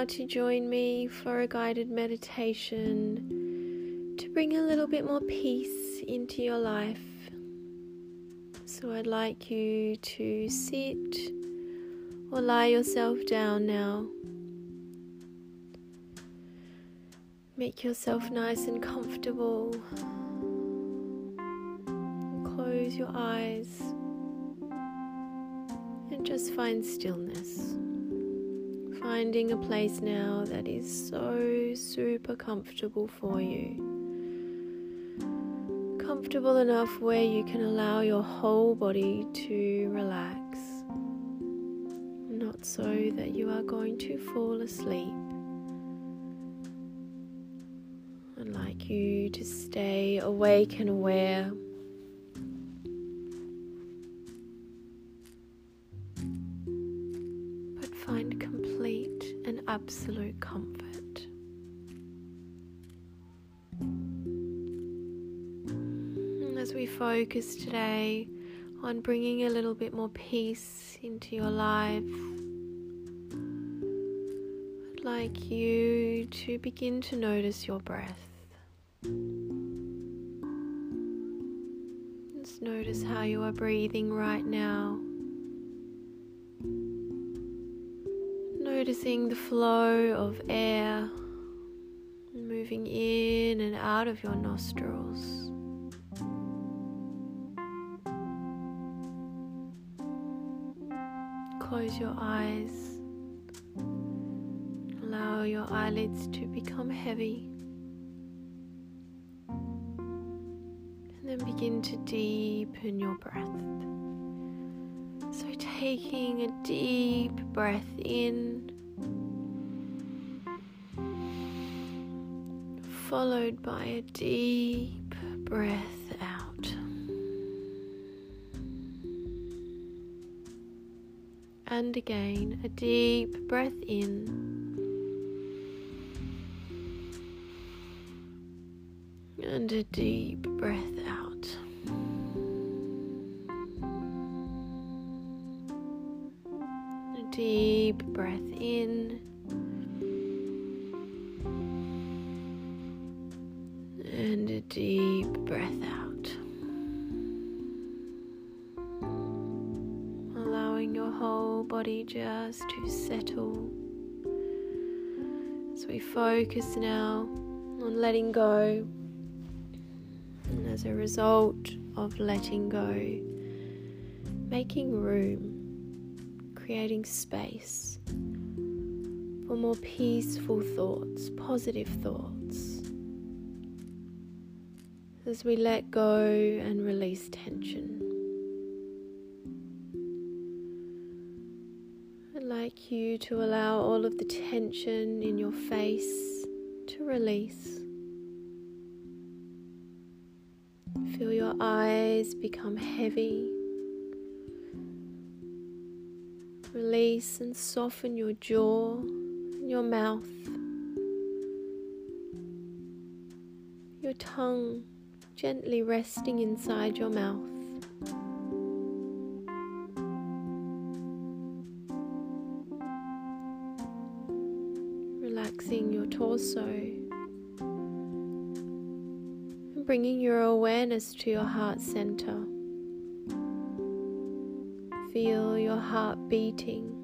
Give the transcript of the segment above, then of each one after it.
now to join me for a guided meditation to bring a little bit more peace into your life. So I'd like you to sit or lie yourself down now. Make yourself nice and comfortable. Close your eyes and just find stillness. Finding a place now that is so super comfortable for you. Comfortable enough where you can allow your whole body to relax. Not so that you are going to fall asleep. I'd like you to stay awake and aware. Absolute comfort. As we focus today on bringing a little bit more peace into your life, I'd like you to begin to notice your breath. Just notice how you are breathing right now. Noticing the flow of air moving in and out of your nostrils. Close your eyes. Allow your eyelids to become heavy. And then begin to deepen your breath. So, taking a deep breath in, followed by a deep breath out. And again, a deep breath in. And a deep breath out. A deep breath in. Just to settle. So we focus now on letting go. And as a result of letting go, making room, creating space for more peaceful thoughts, positive thoughts. As we let go and release tension. You to allow all of the tension in your face to release. Feel your eyes become heavy. Release and soften your jaw and your mouth. Your tongue gently resting inside your mouth. Relaxing your torso and bringing your awareness to your heart center. Feel your heart beating.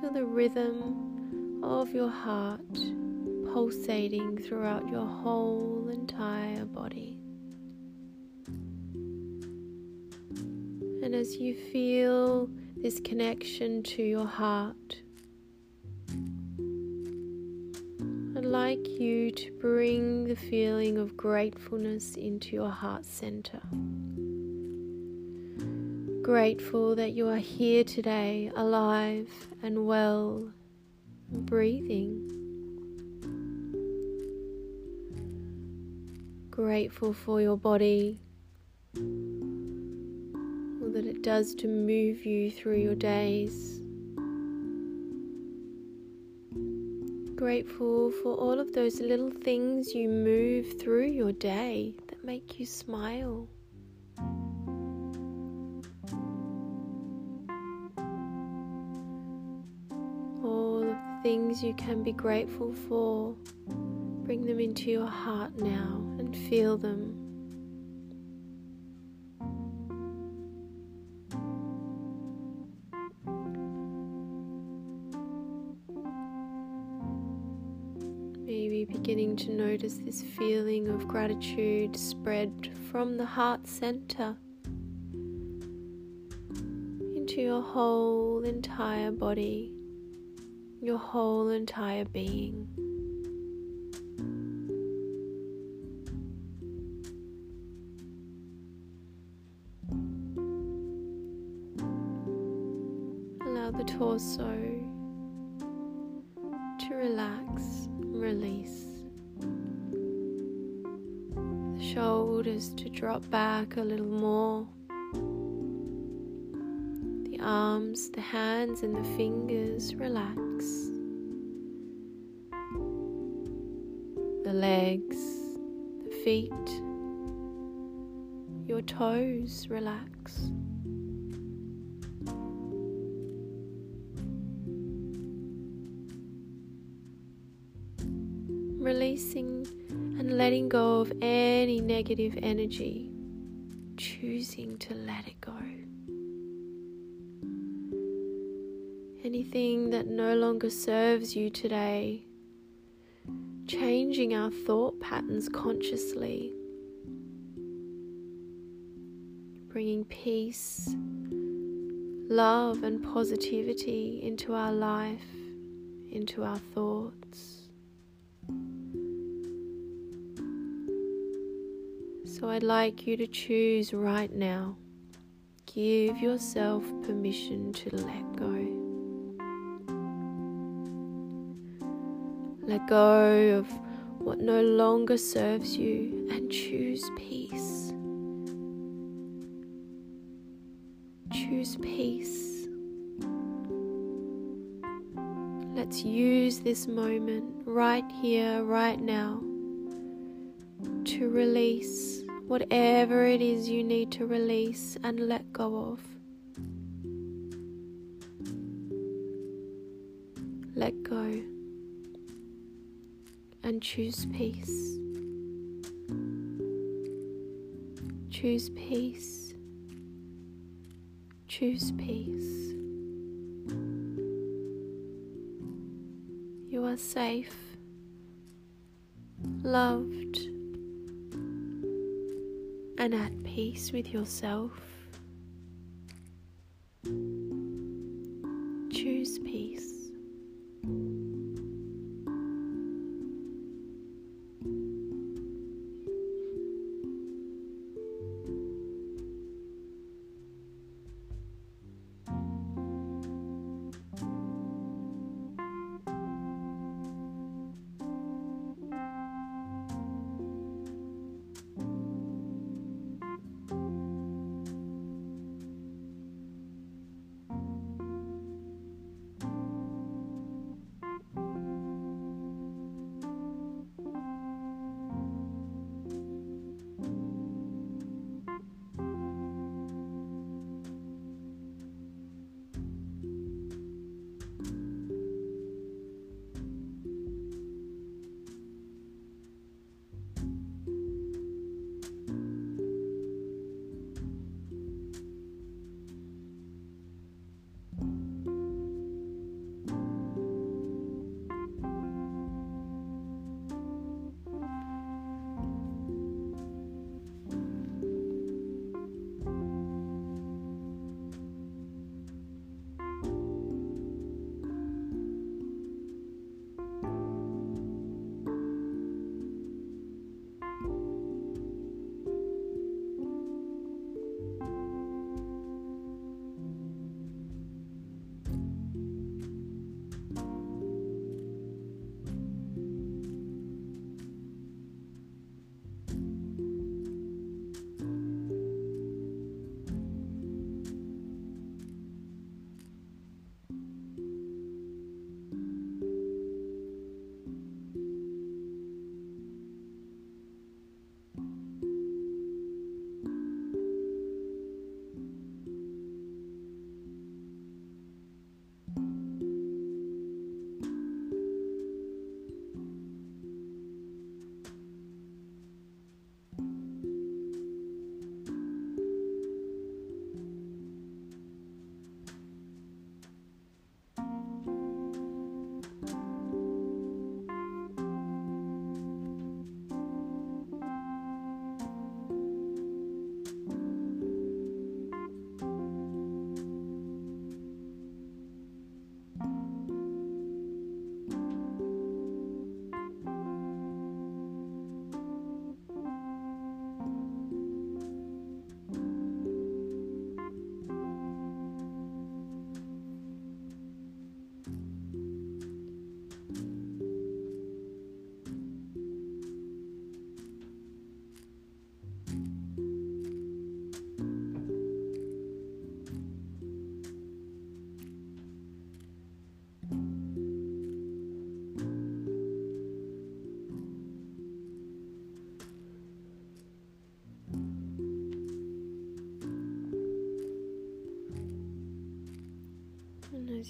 Feel the rhythm of your heart pulsating throughout your whole entire body. And as you feel this connection to your heart, like you to bring the feeling of gratefulness into your heart center. Grateful that you are here today, alive and well, breathing. Grateful for your body, all that it does to move you through your days. Grateful for all of those little things you move through your day that make you smile. All of the things you can be grateful for, bring them into your heart now and feel them. Beginning to notice this feeling of gratitude spread from the heart center into your whole entire body, your whole entire being. Allow the torso release. The shoulders to drop back a little more The arms, the hands, and the fingers relax. The legs, the feet, your toes relax. Releasing and letting go of any negative energy, choosing to let it go. anything that no longer serves you today, changing our thought patterns consciously, bringing peace, love, and positivity into our life, into our thoughts. So I'd like you to choose right now. Give yourself permission to let go. Let go of what no longer serves you and choose peace. Choose peace. Let's use this moment right here, right now, to release whatever it is you need to release and let go of. Let go and choose peace. Choose peace. Choose peace. You are safe, loved, and at peace with yourself.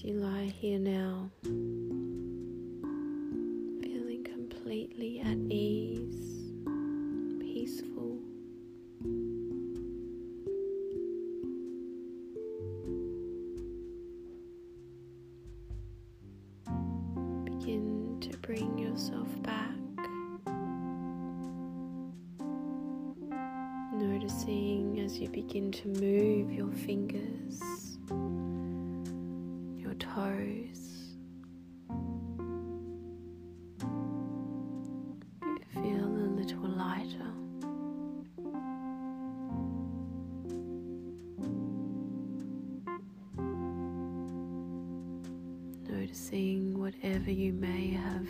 You lie here now, feeling completely at ease, peaceful. Begin to bring yourself back. Noticing as you begin to move your fingers, toes. You feel a little lighter. Noticing whatever you may have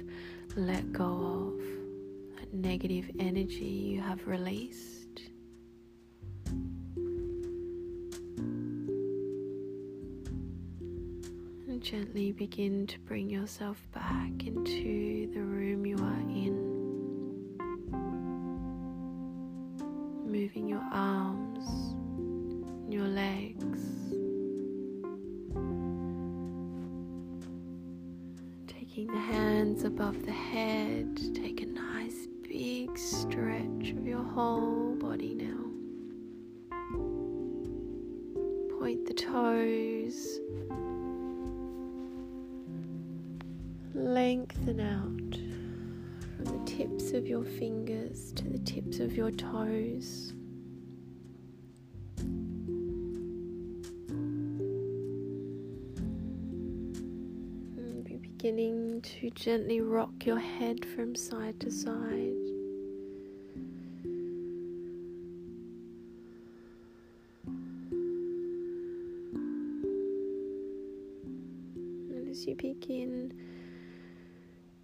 let go of, that negative energy you have released. Gently begin to bring yourself back into the room you are in. Moving your arms, your legs. Taking the hands above the head, take a nice big stretch of your whole your fingers to the tips of your toes. And be beginning to gently rock your head from side to side. And as you begin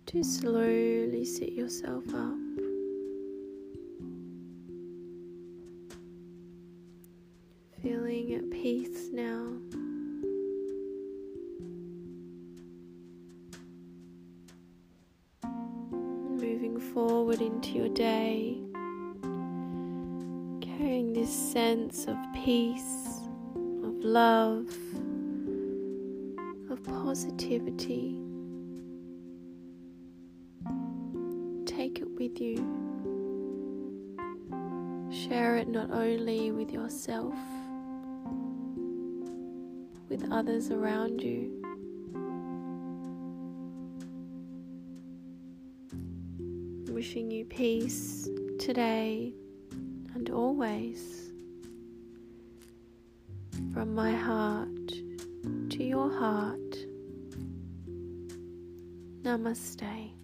to slowly sit yourself up, feeling at peace now. Moving forward into your day, carrying this sense of peace, of love, of positivity. With you. Share it not only with yourself, with others around you. Wishing you peace today and always. From my heart to your heart. Namaste.